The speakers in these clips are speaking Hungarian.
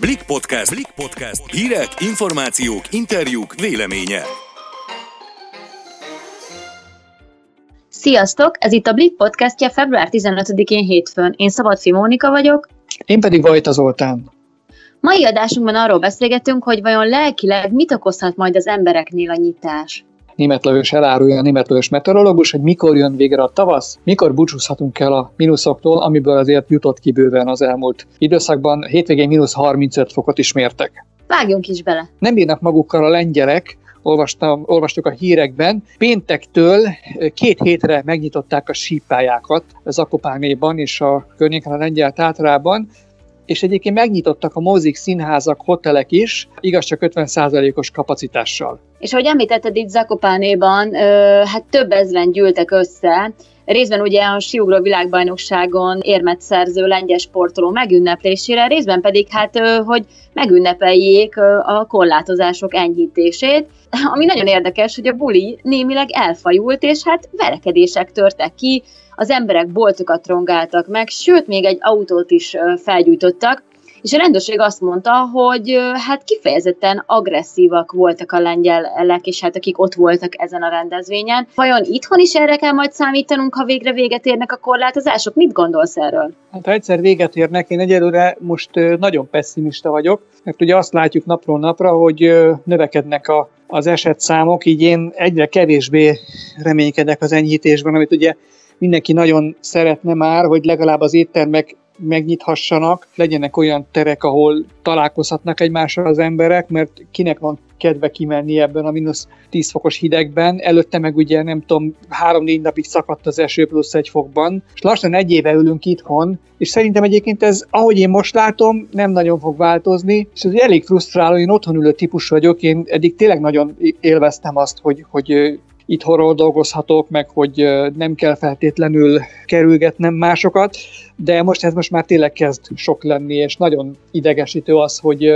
Blik Podcast. Blik Podcast. Hírek, információk, interjúk, véleménye. Sziasztok! Ez itt a Blik podcastja február 15-én hétfőn. Én Szabadfi Mónika vagyok. Én pedig Vajta Zoltán. Mai adásunkban arról beszélgetünk, hogy vajon lelkileg mit okozhat majd az embereknél a nyitás. Német Lajos elárulja a német Lajos meteorológus, hogy mikor jön végre a tavasz, mikor búcsúzhatunk el a mínuszoktól, amiből azért jutott ki bőven az elmúlt időszakban. Hétvégén mínusz 35 fokot is mértek. Vágjunk is bele. Nem bírnak magukkal a lengyelek, olvastam, olvastuk a hírekben. Péntektől két hétre megnyitották a sípályákat Zakopánéban és a környéken a lengyel tátrában, és egyébként megnyitottak a mozik, színházak, hotelek is, igaz csak 50%-os kapacitással. És ahogy említetted itt Zakopánéban, hát több ezren gyűltek össze, részben ugye a siugró világbajnokságon érmet szerző lengyel sportoló megünneplésére, részben pedig hát, hogy megünnepeljék a korlátozások enyhítését, ami nagyon érdekes, hogy a buli némileg elfajult, és hát verekedések törtek ki, az emberek boltokat rongáltak meg, sőt, még egy autót is felgyújtottak, és a rendőrség azt mondta, hogy hát kifejezetten agresszívak voltak a lengyelek, és hát akik ott voltak ezen a rendezvényen. Vajon itthon is erre kell majd számítanunk, ha végre véget érnek a korlátozások? Mit gondolsz erről? Hát ha egyszer véget érnek, én egyelőre most nagyon pessimista vagyok, mert ugye azt látjuk napról napra, hogy növekednek a, az esetszámok, így én egyre kevésbé reménykedek az enyhítésben, amit ugye mindenki nagyon szeretne már, hogy legalább az éttermek megnyithassanak, legyenek olyan terek, ahol találkozhatnak egymással az emberek, mert kinek van kedve kimenni ebben a mínusz 10 fokos hidegben. Előtte meg ugye nem tudom, három-négy napig szakadt az eső plusz egy fokban, és lassan egy éve ülünk itthon, és szerintem egyébként ez, ahogy én most látom, nem nagyon fog változni, és ez elég frusztráló, én otthon ülő típus vagyok, én eddig tényleg nagyon élveztem azt, hogy, hogy itthonról dolgozhatok, meg hogy nem kell feltétlenül kerülgetnem másokat, de most ez most már tényleg kezd sok lenni, és nagyon idegesítő az, hogy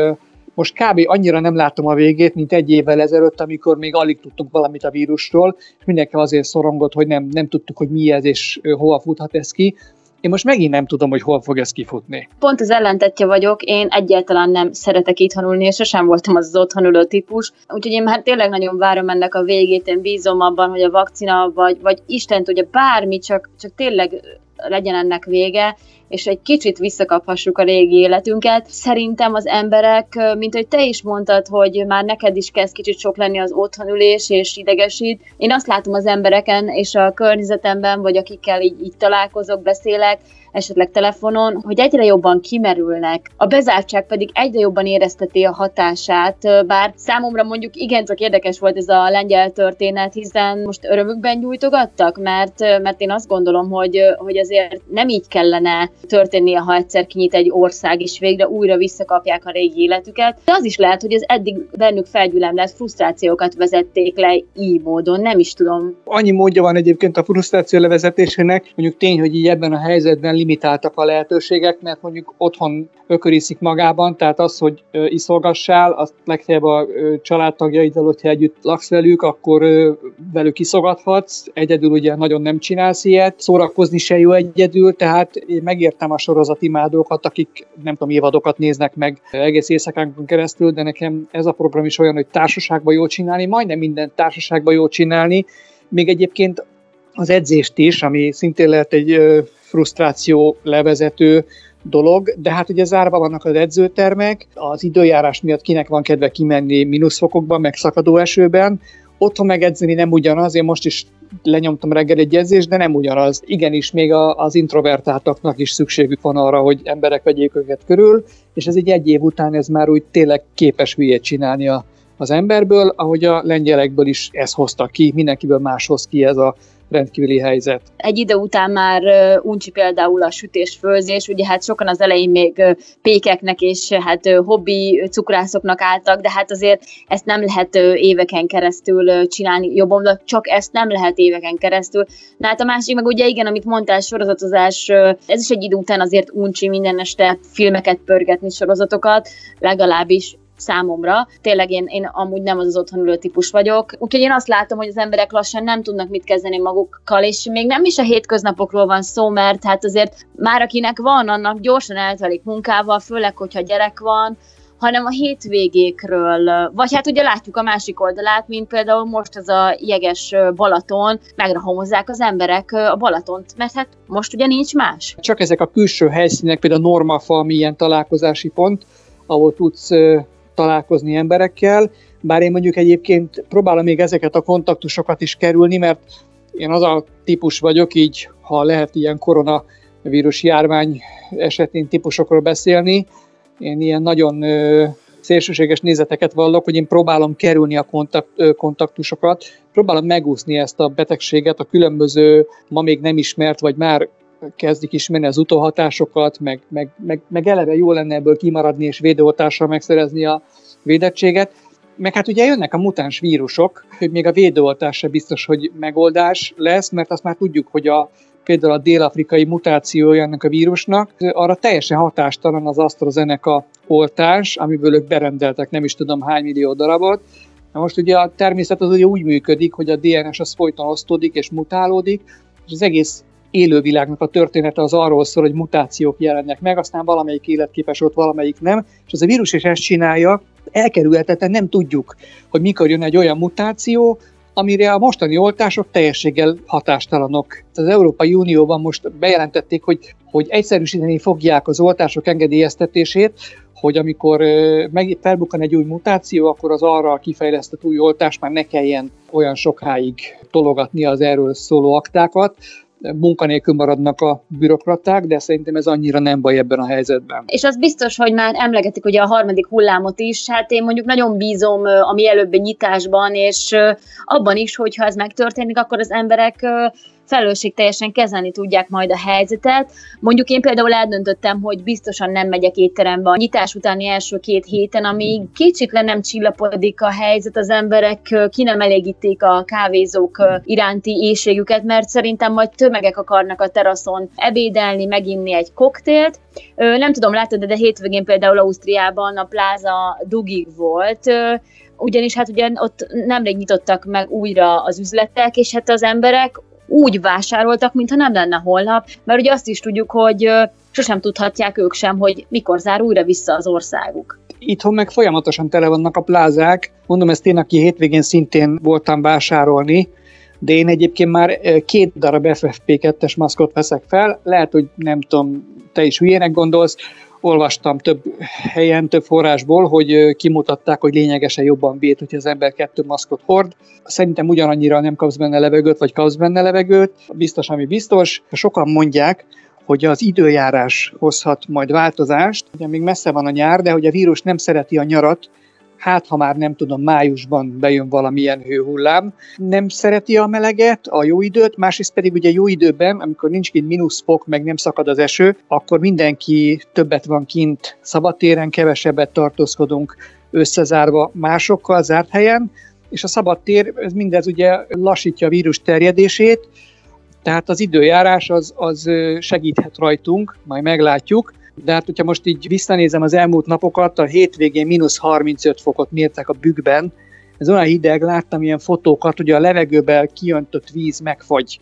most kb. annyira nem látom a végét, mint egy évvel ezelőtt, amikor még alig tudtunk valamit a vírusról, és mindenki azért szorongott, hogy nem, nem tudtuk, hogy mi ez, és hova futhat ez ki. Én most megint nem tudom, hogy hol fog ez kifutni. Pont az ellentetje vagyok, én egyáltalán nem szeretek itthonulni, és sosem voltam az, az otthonuló típus. Úgyhogy én már tényleg nagyon várom ennek a végét, én bízom abban, hogy a vakcina, vagy, vagy Isten tudja, bármi, csak, csak tényleg legyen ennek vége, és egy kicsit visszakaphassuk a régi életünket. Szerintem az emberek, mint hogy te is mondtad, hogy már neked is kezd kicsit sok lenni az otthonülés és idegesít. Én azt látom az embereken és a környezetemben, vagy akikkel így, így találkozok, beszélek, esetleg telefonon, hogy egyre jobban kimerülnek. A bezártság pedig egyre jobban érezteti a hatását, bár számomra mondjuk igen csak érdekes volt ez a lengyel történet, hiszen most örömükben nyújtogattak, mert, mert én azt gondolom, hogy, hogy azért nem így kellene történnie, ha egyszer kinyit egy ország, és végre újra visszakapják a régi életüket. De az is lehet, hogy az eddig bennük felgyülemlett frusztrációkat vezették le így módon, nem is tudom. Annyi módja van egyébként a frusztráció levezetésének, mondjuk tény, hogy így ebben a helyzetben limitáltak a lehetőségek, mert mondjuk otthon ököriszik magában, tehát az, hogy iszolgassál, azt legfeljebb a családtagjaiddal, hogyha együtt laksz velük, akkor velük iszogathatsz, egyedül ugye nagyon nem csinálsz ilyet, szórakozni se jó egyedül, tehát én megértem a sorozat imádókat, akik nem tudom, évadokat néznek meg egész éjszakánkon keresztül, de nekem ez a program is olyan, hogy társaságban jó csinálni, majdnem minden társaságban jó csinálni, még egyébként az edzést is, ami szintén lehet egy frusztráció levezető dolog, de hát ugye zárva vannak az edzőtermek, az időjárás miatt kinek van kedve kimenni mínuszfokokban, meg szakadó esőben, otthon megedzeni nem ugyanaz, én most is lenyomtam reggel egy edzést, de nem ugyanaz. Igenis, még az introvertáltaknak is szükségük van arra, hogy emberek vegyék őket körül, és ez egy egy év után ez már úgy tényleg képes hülyét csinálni a, az emberből, ahogy a lengyelekből is ez hozta ki, mindenkiből más hoz ki ez a rendkívüli helyzet. Egy idő után már uncsi például a sütés-főzés, ugye hát sokan az elején még pékeknek és hát hobbi cukrászoknak álltak, de hát azért ezt nem lehet éveken keresztül csinálni jobban, csak ezt nem lehet éveken keresztül. Na hát a másik meg ugye igen, amit mondtál, sorozatozás, ez is egy idő után azért uncsi minden este filmeket pörgetni, sorozatokat, legalábbis számomra. Tényleg én, én amúgy nem az az otthon ülő típus vagyok. Úgyhogy én azt látom, hogy az emberek lassan nem tudnak mit kezdeni magukkal, és még nem is a hétköznapokról van szó, mert hát azért már akinek van, annak gyorsan eltelik munkával, főleg, hogyha gyerek van, hanem a hétvégékről, vagy hát ugye látjuk a másik oldalát, mint például most ez a jeges Balaton, megrahomozzák az emberek a Balatont, mert hát most ugye nincs más. Csak ezek a külső helyszínek, például a Normafa, ami ilyen találkozási pont, ahol tudsz találkozni emberekkel, bár én mondjuk egyébként próbálom még ezeket a kontaktusokat is kerülni, mert én az a típus vagyok, így ha lehet ilyen koronavírus járvány esetén típusokról beszélni, én ilyen nagyon ö, szélsőséges nézeteket vallok, hogy én próbálom kerülni a kontakt, ö, kontaktusokat, próbálom megúszni ezt a betegséget, a különböző ma még nem ismert, vagy már kezdik ismerni az utóhatásokat, meg, meg, meg, meg eleve jó lenne ebből kimaradni és védőoltással megszerezni a védettséget. Meg hát ugye jönnek a mutáns vírusok, hogy még a védőoltás se biztos, hogy megoldás lesz, mert azt már tudjuk, hogy a például a dél-afrikai mutációja ennek a vírusnak, arra teljesen hatástalan az AstraZeneca oltás, amiből ők berendeltek nem is tudom hány millió darabot. Na most ugye a természet az ugye úgy működik, hogy a DNS az folyton osztódik és mutálódik, és az egész élővilágnak a története az arról szól, hogy mutációk jelennek meg, aztán valamelyik életképes ott, valamelyik nem, és az a vírus is ezt csinálja, elkerülhetetlen nem tudjuk, hogy mikor jön egy olyan mutáció, amire a mostani oltások teljességgel hatástalanok. Az Európai Unióban most bejelentették, hogy, hogy egyszerűsíteni fogják az oltások engedélyeztetését, hogy amikor meg felbukkan egy új mutáció, akkor az arra kifejlesztett új oltás már ne kelljen olyan sokáig tologatni az erről szóló aktákat, munkanélkül maradnak a bürokraták, de szerintem ez annyira nem baj ebben a helyzetben. És az biztos, hogy már emlegetik ugye a harmadik hullámot is, hát én mondjuk nagyon bízom a mielőbbi nyitásban, és abban is, hogy ha ez megtörténik, akkor az emberek felelősségteljesen kezelni tudják majd a helyzetet. Mondjuk én például eldöntöttem, hogy biztosan nem megyek étterembe a nyitás utáni első két héten, amíg le nem csillapodik a helyzet, az emberek ki nem elégítik a kávézók iránti éjségüket, mert szerintem majd tömegek akarnak a teraszon ebédelni, meginni egy koktélt. Nem tudom, látod, de hétvégén például Ausztriában a pláza dugig volt, ugyanis hát ugye ott nemrég nyitottak meg újra az üzletek, és hát az emberek úgy vásároltak, mintha nem lenne holnap, mert ugye azt is tudjuk, hogy sosem tudhatják ők sem, hogy mikor zár újra vissza az országuk. Itthon meg folyamatosan tele vannak a plázák. Mondom, ezt én, aki hétvégén szintén voltam vásárolni, de én egyébként már két darab FFP2-es maszkot veszek fel, lehet, hogy nem tudom, te is hülyének gondolsz, olvastam több helyen, több forrásból, hogy kimutatták, hogy lényegesen jobban bírt, hogy az ember kettő maszkot hord. Szerintem ugyanannyira nem kapsz benne levegőt, vagy kapsz benne levegőt, biztos, ami biztos. Sokan mondják, hogy az időjárás hozhat majd változást. Ugye még messze van a nyár, de hogy a vírus nem szereti a nyarat, hát ha már nem tudom, májusban bejön valamilyen hőhullám, nem szereti a meleget, a jó időt, másrészt pedig ugye jó időben, amikor nincs kint mínusz fok, meg nem szakad az eső, akkor mindenki többet van kint szabadtéren, kevesebbet tartózkodunk összezárva másokkal, zárt helyen, és a szabadtér, ez mindez ugye lassítja a vírus terjedését, tehát az időjárás az, az segíthet rajtunk, majd meglátjuk, de hát, hogyha most így visszanézem az elmúlt napokat, a hétvégén mínusz 35 fokot mértek a bükkben, ez olyan hideg, láttam ilyen fotókat, hogy a levegőben kiöntött víz megfagy,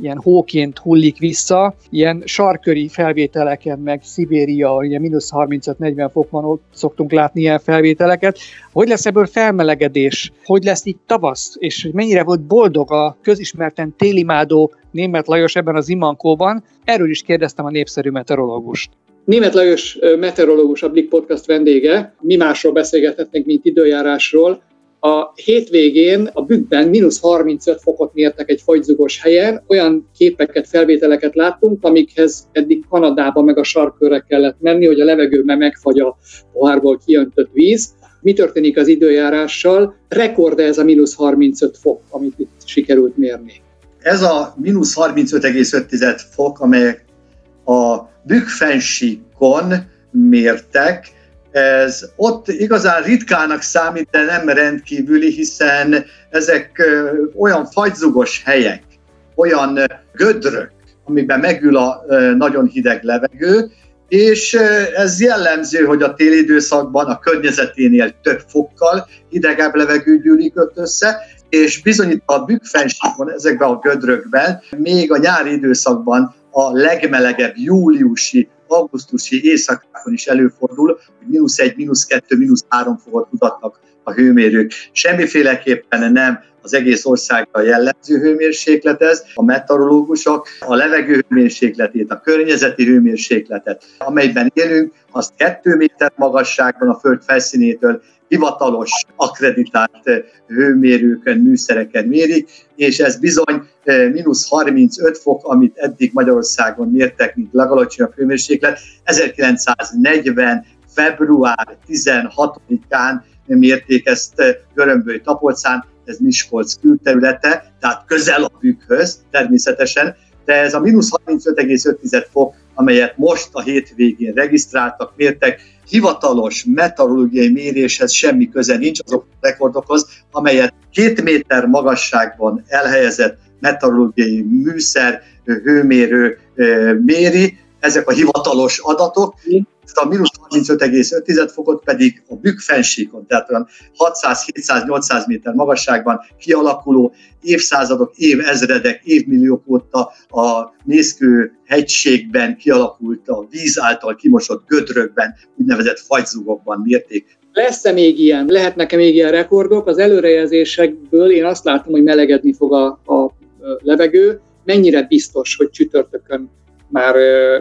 ilyen hóként hullik vissza, ilyen sarköri felvételeken, meg Szibéria, ugye mínusz 35-40 fok van, ott szoktunk látni ilyen felvételeket. Hogy lesz ebből felmelegedés? Hogy lesz itt tavasz? És hogy mennyire volt boldog a közismerten télimádó német Lajos ebben az imankóban? Erről is kérdeztem a népszerű meteorológust. Német Lajos meteorológus, a Blik Podcast vendége. Mi másról beszélgethetnénk, mint időjárásról. A hétvégén a bükkben mínusz 35 fokot mértek egy fagyzugos helyen, olyan képeket, felvételeket láttunk, amikhez eddig Kanadában meg a sarkörre kellett menni, hogy a levegőben megfagy a pohárból kiöntött víz. Mi történik az időjárással? Rekord ez a mínusz 35 fok, amit itt sikerült mérni. Ez a mínusz 35,5 fok, amelyek a bükkfensíkon mértek, ez ott igazán ritkának számít, de nem rendkívüli, hiszen ezek olyan fagyzugos helyek, olyan gödrök, amiben megül a nagyon hideg levegő, és ez jellemző, hogy a téli időszakban a környezeténél több fokkal hidegebb levegő gyűlik össze, és bizony a bükkfensíkon, ezekben a gödrökben, még a nyári időszakban a legmelegebb júliusi, augusztusi éjszakákon is előfordul, hogy mínusz egy, mínusz kettő, mínusz három fokot mutatnak a hőmérők. Semmiféleképpen nem az egész országra jellemző hőmérséklet ez, a meteorológusok a levegő hőmérsékletét, a környezeti hőmérsékletet, amelyben élünk, azt 2 méter magasságban a föld felszínétől hivatalos, akreditált hőmérőkön, műszereken mérik, és ez bizony mínusz 35 fok, amit eddig Magyarországon mértek, mint legalacsonyabb hőmérséklet. 1940. február 16-án mérték ezt Görömböly Tapolcán, ez Miskolc külterülete, tehát közel a bükkhöz természetesen, de ez a mínusz 35,5 fok, amelyet most a hétvégén regisztráltak, mértek, hivatalos meteorológiai méréshez semmi köze nincs azok a rekordokhoz, amelyet két méter magasságban elhelyezett meteorológiai műszer, hőmérő méri, ezek a hivatalos adatok, a mínusz 35,5 fokot pedig a bükkfensíkon, tehát olyan 600-700-800 méter magasságban kialakuló évszázadok, évezredek, évmilliók óta a Mészkő hegységben kialakult a víz által kimosott gödrökben, úgynevezett fagyzugokban mérték lesz-e még ilyen, lehetnek-e még ilyen rekordok? Az előrejelzésekből én azt látom, hogy melegedni fog a, a levegő. Mennyire biztos, hogy csütörtökön már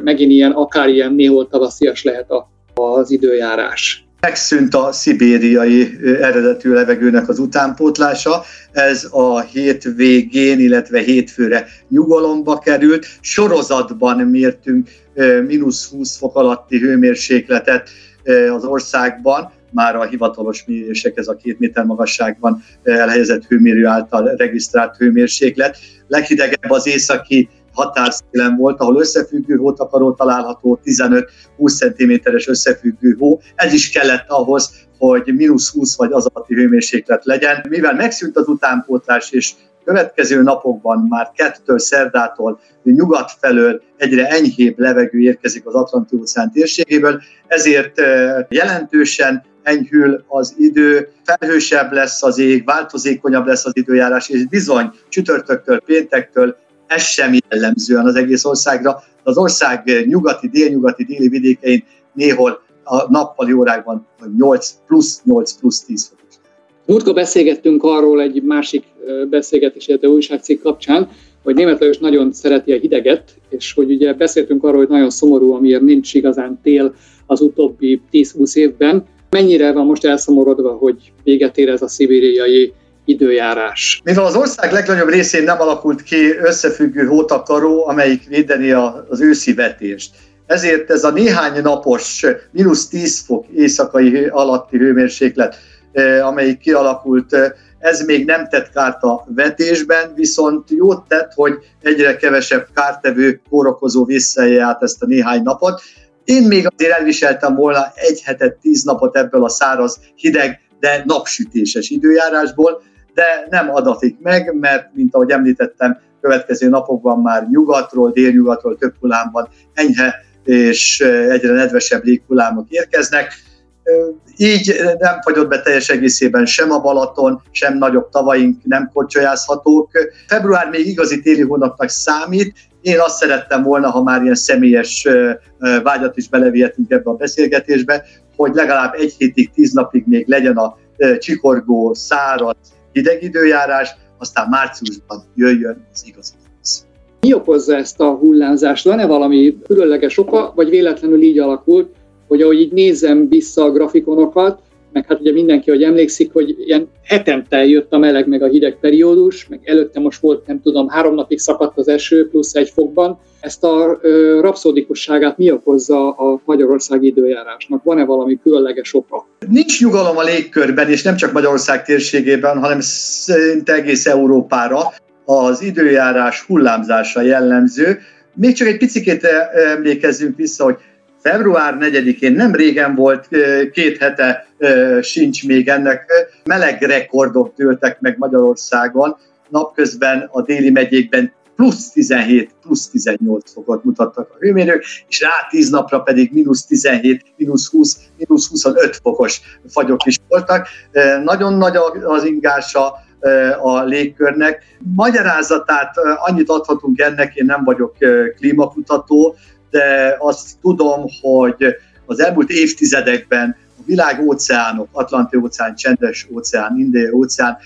megint ilyen, akár ilyen néhol tavaszias lehet a, az időjárás. Megszűnt a szibériai eredetű levegőnek az utánpótlása, ez a hétvégén, illetve hétfőre nyugalomba került. Sorozatban mértünk mínusz 20 fok alatti hőmérsékletet az országban, már a hivatalos mérések, ez a két méter magasságban elhelyezett hőmérő által regisztrált hőmérséklet. Leghidegebb az északi határszélen volt, ahol összefüggő hótakaró található, 15-20 cm-es összefüggő hó. Ez is kellett ahhoz, hogy mínusz 20 vagy az alatti hőmérséklet legyen. Mivel megszűnt az utánpótlás, és következő napokban már kettől szerdától nyugat felől egyre enyhébb levegő érkezik az Atlanti-óceán térségéből, ezért jelentősen enyhül az idő, felhősebb lesz az ég, változékonyabb lesz az időjárás, és bizony csütörtöktől, péntektől ez sem jellemzően az egész országra. Az ország nyugati, délnyugati, déli vidékein néhol a nappali órákban 8 plusz 8 plusz 10 fokos. Múltkor beszélgettünk arról egy másik beszélgetés, illetve újságcikk kapcsán, hogy német Lajos nagyon szereti a hideget, és hogy ugye beszéltünk arról, hogy nagyon szomorú, amiért nincs igazán tél az utóbbi 10-20 évben. Mennyire van most elszomorodva, hogy véget ér ez a szibériai időjárás. Mivel az ország legnagyobb részén nem alakult ki összefüggő hótakaró, amelyik védeni az őszi vetést, ezért ez a néhány napos mínusz 10 fok éjszakai alatti hőmérséklet, eh, amelyik kialakult, eh, ez még nem tett kárt a vetésben, viszont jót tett, hogy egyre kevesebb kártevő kórokozó visszaélje át ezt a néhány napot. Én még azért elviseltem volna egy hetet, tíz napot ebből a száraz, hideg, de napsütéses időjárásból, de nem adatik meg, mert, mint ahogy említettem, következő napokban már nyugatról, délnyugatról több hullámban enyhe és egyre nedvesebb léghullámok érkeznek. Így nem fagyott be teljes egészében sem a Balaton, sem nagyobb tavaink nem kocsolyázhatók. Február még igazi téli hónapnak számít. Én azt szerettem volna, ha már ilyen személyes vágyat is belevihetünk ebbe a beszélgetésbe, hogy legalább egy hétig, tíz napig még legyen a csikorgó, száraz, hideg időjárás, aztán márciusban jöjjön az igazi Mi okozza ezt a hullámzást? Van-e valami különleges oka, vagy véletlenül így alakult, hogy ahogy így nézem vissza a grafikonokat, meg hát ugye mindenki, hogy emlékszik, hogy ilyen hetente jött a meleg meg a hideg periódus, meg előtte most volt, nem tudom, három napig szakadt az eső plusz egy fokban. Ezt a ö, rapszódikusságát mi okozza a Magyarország időjárásnak? Van-e valami különleges oka? Nincs nyugalom a légkörben, és nem csak Magyarország térségében, hanem szinte egész Európára. Az időjárás hullámzása jellemző. Még csak egy picit emlékezzünk vissza, hogy február 4-én nem régen volt, két hete sincs még ennek, meleg rekordok töltek meg Magyarországon, napközben a déli megyékben plusz 17, plusz 18 fokot mutattak a hőmérők, és rá 10 napra pedig mínusz 17, mínusz 20, mínusz 25 fokos fagyok is voltak. Nagyon nagy az ingása a légkörnek. Magyarázatát annyit adhatunk ennek, én nem vagyok klímakutató, de azt tudom, hogy az elmúlt évtizedekben a világ óceánok, Atlanti óceán, Csendes óceán, Indiai óceán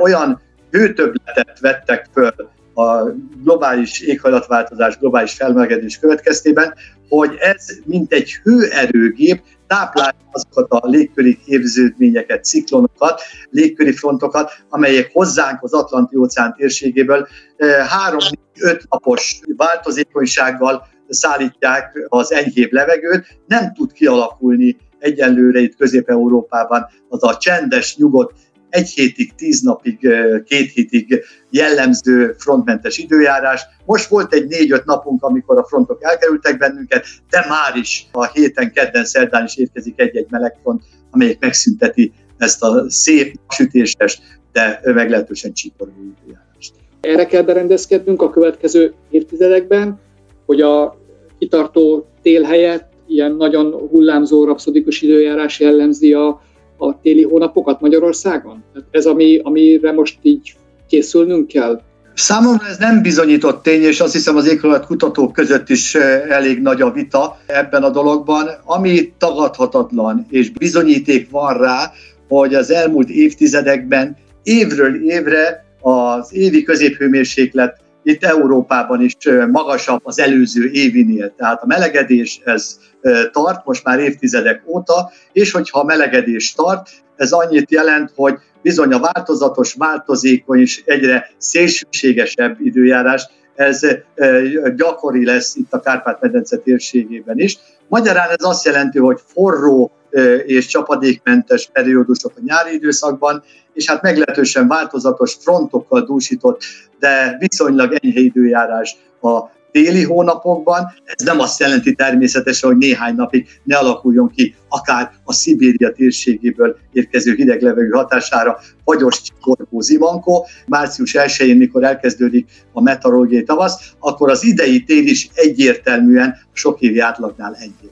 olyan hőtöbletet vettek föl a globális éghajlatváltozás, globális felmelegedés következtében, hogy ez mint egy hőerőgép táplálja azokat a légköri képződményeket, ciklonokat, légköri frontokat, amelyek hozzánk az Atlanti óceán térségéből 3-5 napos változékonysággal szállítják az enyhébb levegőt, nem tud kialakulni egyenlőre itt Közép-Európában az a csendes, nyugodt, egy hétig, tíz napig, két hétig jellemző frontmentes időjárás. Most volt egy négy-öt napunk, amikor a frontok elkerültek bennünket, de már is a héten, kedden, szerdán is érkezik egy-egy melegfront, amelyik megszünteti ezt a szép, sütéses, de meglehetősen csikorgó időjárást. Erre kell berendezkednünk a következő évtizedekben, hogy a kitartó tél helyett ilyen nagyon hullámzó, rapszodikus időjárás jellemzi a, a téli hónapokat Magyarországon? Ez ami, amire most így készülnünk kell? Számomra ez nem bizonyított tény, és azt hiszem az éghajlat kutatók között is eh, elég nagy a vita ebben a dologban. Ami tagadhatatlan, és bizonyíték van rá, hogy az elmúlt évtizedekben évről évre az évi középhőmérséklet itt Európában is magasabb az előző évinél. Tehát a melegedés ez tart most már évtizedek óta, és hogyha a melegedés tart, ez annyit jelent, hogy bizony a változatos, változékony és egyre szélsőségesebb időjárás, ez gyakori lesz itt a Kárpát-medence térségében is. Magyarán ez azt jelenti, hogy forró és csapadékmentes periódusok a nyári időszakban, és hát meglehetősen változatos frontokkal dúsított, de viszonylag enyhe időjárás a téli hónapokban. Ez nem azt jelenti természetesen, hogy néhány napig ne alakuljon ki akár a Szibéria térségéből érkező hideg levegő hatására fagyos csikorgó zivankó. Március 1-én, mikor elkezdődik a meteorológiai tavasz, akkor az idei tél is egyértelműen sok évi átlagnál enyhébb.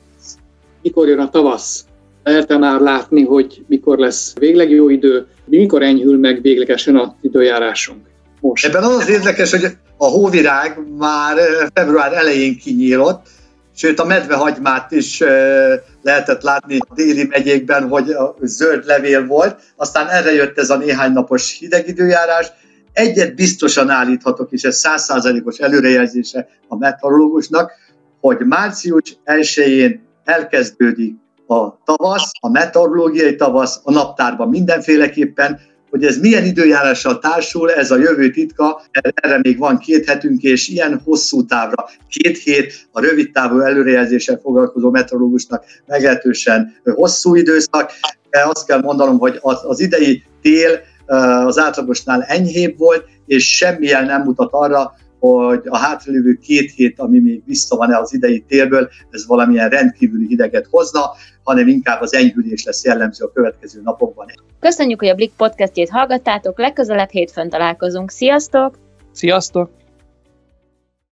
Mikor jön a tavasz? Lehet már látni, hogy mikor lesz végleg jó idő, mikor enyhül meg véglegesen az időjárásunk? Most. Ebben az az érdekes, hogy a hóvirág már február elején kinyílott, sőt a medvehagymát is lehetett látni a déli megyékben, hogy a zöld levél volt, aztán erre jött ez a néhány napos hideg időjárás. Egyet biztosan állíthatok, és ez százszázalékos előrejelzése a meteorológusnak, hogy március 1-én elkezdődik a tavasz, a meteorológiai tavasz, a naptárban mindenféleképpen, hogy ez milyen időjárással társul, ez a jövő titka, erre még van két hetünk, és ilyen hosszú távra, két hét a rövid távú előrejelzéssel foglalkozó meteorológusnak meglehetősen hosszú időszak. Azt kell mondanom, hogy az, idei tél az átlagosnál enyhébb volt, és semmilyen nem mutat arra, hogy a hátralévő két hét, ami még vissza van az idei télből, ez valamilyen rendkívüli hideget hozna, hanem inkább az enyhülés lesz jellemző a következő napokban. Köszönjük, hogy a Blik podcastjét hallgattátok, legközelebb hétfőn találkozunk. Sziasztok! Sziasztok!